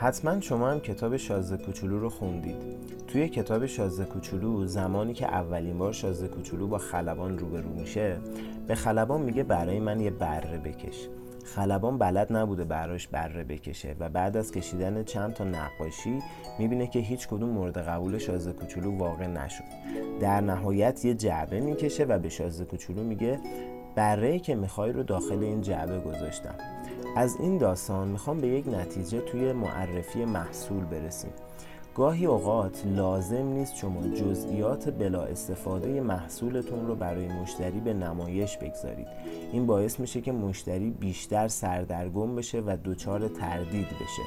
حتما شما هم کتاب شازده کوچولو رو خوندید. توی کتاب شازده کوچولو زمانی که اولین بار شازده کوچولو با خلبان روبرو میشه به خلبان میگه برای من یه بره بکش. خلبان بلد نبوده براش بره بکشه و بعد از کشیدن چند تا نقاشی می‌بینه که هیچ کدوم مورد قبول شازده کوچولو واقع نشد. در نهایت یه جعبه می‌کشه و به شازده کوچولو میگه بره که می‌خوای رو داخل این جعبه گذاشتم. از این داستان می‌خوام به یک نتیجه توی معرفی محصول برسیم. گاهی اوقات لازم نیست شما جزئیات بلا استفاده محصولتون رو برای مشتری به نمایش بگذارید. این باعث میشه که مشتری بیشتر سردرگم بشه و دچار تردید بشه.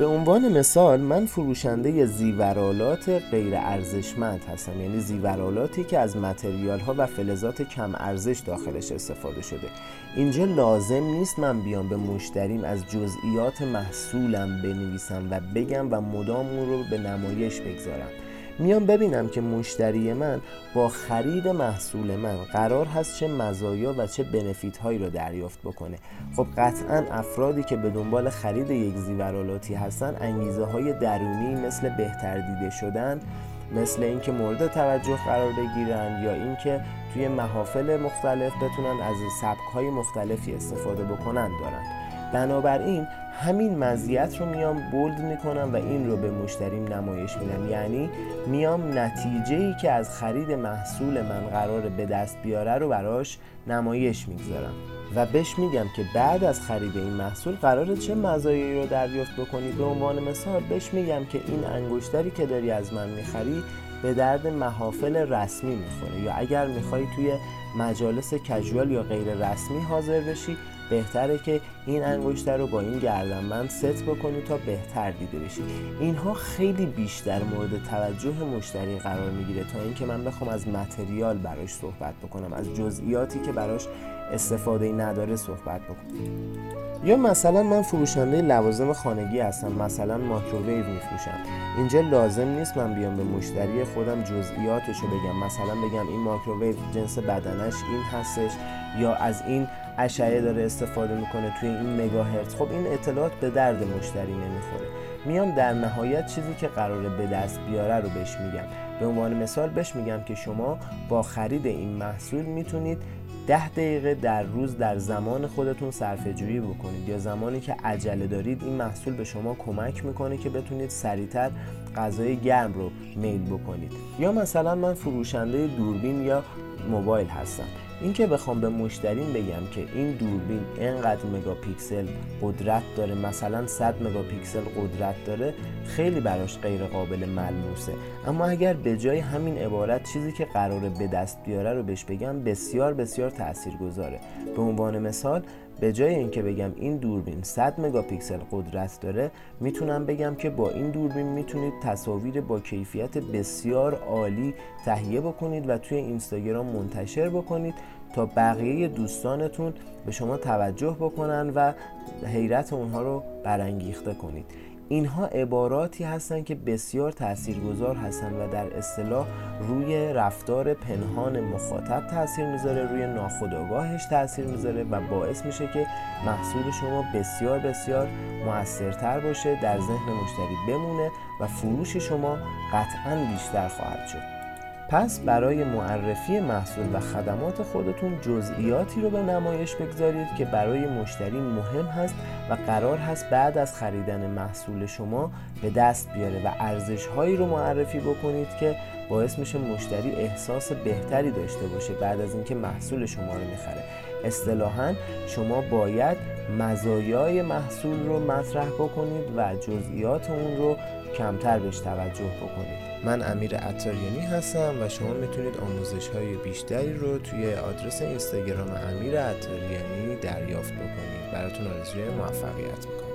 به عنوان مثال من فروشنده زیورالات غیر ارزشمند هستم. یعنی زیورالاتی که از متریال ها و فلزات کم ارزش داخلش استفاده شده. اینجا لازم نیست من بیام به مشتریم از جزئیات محصولم بنویسم و بگم و مدام اون رو به نمایش بگذارم. میام ببینم که مشتری من با خرید محصول من قرار هست چه مزایا و چه بنفیت هایی رو دریافت بکنه. خب قطعا افرادی که به دنبال خرید یک زیورالاتی هستن انگیزه های درونی مثل بهتر دیده شدن مثل اینکه مورد توجه قرار بگیرن یا اینکه توی محافل مختلف بتونن از سبک های مختلفی استفاده بکنن دارن. بنابراین همین مزیت رو میام بولد می‌کنم و این رو به مشتریم نمایش میدم. یعنی میام نتیجه ای که از خرید محصول من قرار به دست بیاره رو براش نمایش می‌گذارم. و بهش میگم که بعد از خرید این محصول قرار چه مزایایی رو دریافت بکنی. به عنوان مثال بهش میگم که این انگشتری که داری از من می‌خری به درد محافل رسمی می‌خوره. یا اگر می‌خوای توی مجالس casual یا غیر رسمی حاضر بشی بهتره که این انگشتر رو با این گردنبند ست بکنی تا بهتر دیده بشی. اینها خیلی بیشتر مورد توجه مشتری قرار می‌گیره تا اینکه من بخوام از material براش صحبت بکنم از جزئیاتی که براش استفاده نداره صحبت بکنم. یا مثلا من فروشنده لوازم خانگی هستم مثلا مایکروویو میفروشم. اینجا لازم نیست من بیام به مشتری خودم جزئیاتش رو بگم. مثلا بگم این مایکروویو جنس بدنش این هستش یا از این اشعه داره استفاده می‌کنه توی این مگاهرتز. خب این اطلاعات به درد مشتری نمی‌خوره. میام در نهایت چیزی که قراره به دست بیاره رو بهش میگم. به عنوان مثال بهش میگم که شما با خرید این محصول می‌تونید ده دقیقه در روز در زمان خودتون صرفه جویی بکنید یا زمانی که عجله دارید این محصول به شما کمک می‌کنه که بتونید سریعتر غذای گرم رو میل بکنید. یا مثلا من فروشنده دوربین یا موبایل هستم. اینکه بخوام به مشتریم بگم که این دوربین انقدر مگاپیکسل قدرت داره مثلا 100 مگاپیکسل قدرت داره خیلی براش غیر قابل ملموسه. اما اگر به جای همین عبارت چیزی که قراره به دست بیاره رو بهش بگم بسیار بسیار تاثیرگذاره. به عنوان مثال به جای اینکه بگم این دوربین 100 مگاپیکسل قدرت داره می‌تونم بگم که با این دوربین می‌تونید تصاویر با کیفیت بسیار عالی تهیه بکنید و توی اینستاگرام منتشر بکنید تا بقیه دوستانتون به شما توجه بکنن و حیرت اونها رو برانگیخته کنید. اینها عباراتی هستند که بسیار تاثیرگذار هستند و در اصطلاح روی رفتار پنهان مخاطب تاثیر می‌ذاره روی ناخودآگاهش تاثیر می‌ذاره و باعث میشه که محصول شما بسیار بسیار موثرتر باشه در ذهن مشتری بمونه و فروش شما قطعا بیشتر خواهد شد. پس برای معرفی محصول و خدمات خودتون جزئیاتی رو به نمایش بگذارید که برای مشتری مهم هست و قرار هست بعد از خریدن محصول شما به دست بیاره و ارزش هایی رو معرفی بکنید که باعث میشه مشتری احساس بهتری داشته باشه بعد از اینکه محصول شما رو می‌خره. اصطلاحا شما باید مزایای محصول رو مطرح بکنید و جزئیات اون رو کمتر بهش توجه بکنید. من امیر عطاریانی هستم و شما می‌تونید آموزش های بیشتری رو توی آدرس اینستاگرام امیر عطاریانی دریافت بکنید. براتون آرزوی موفقیت می‌کنم.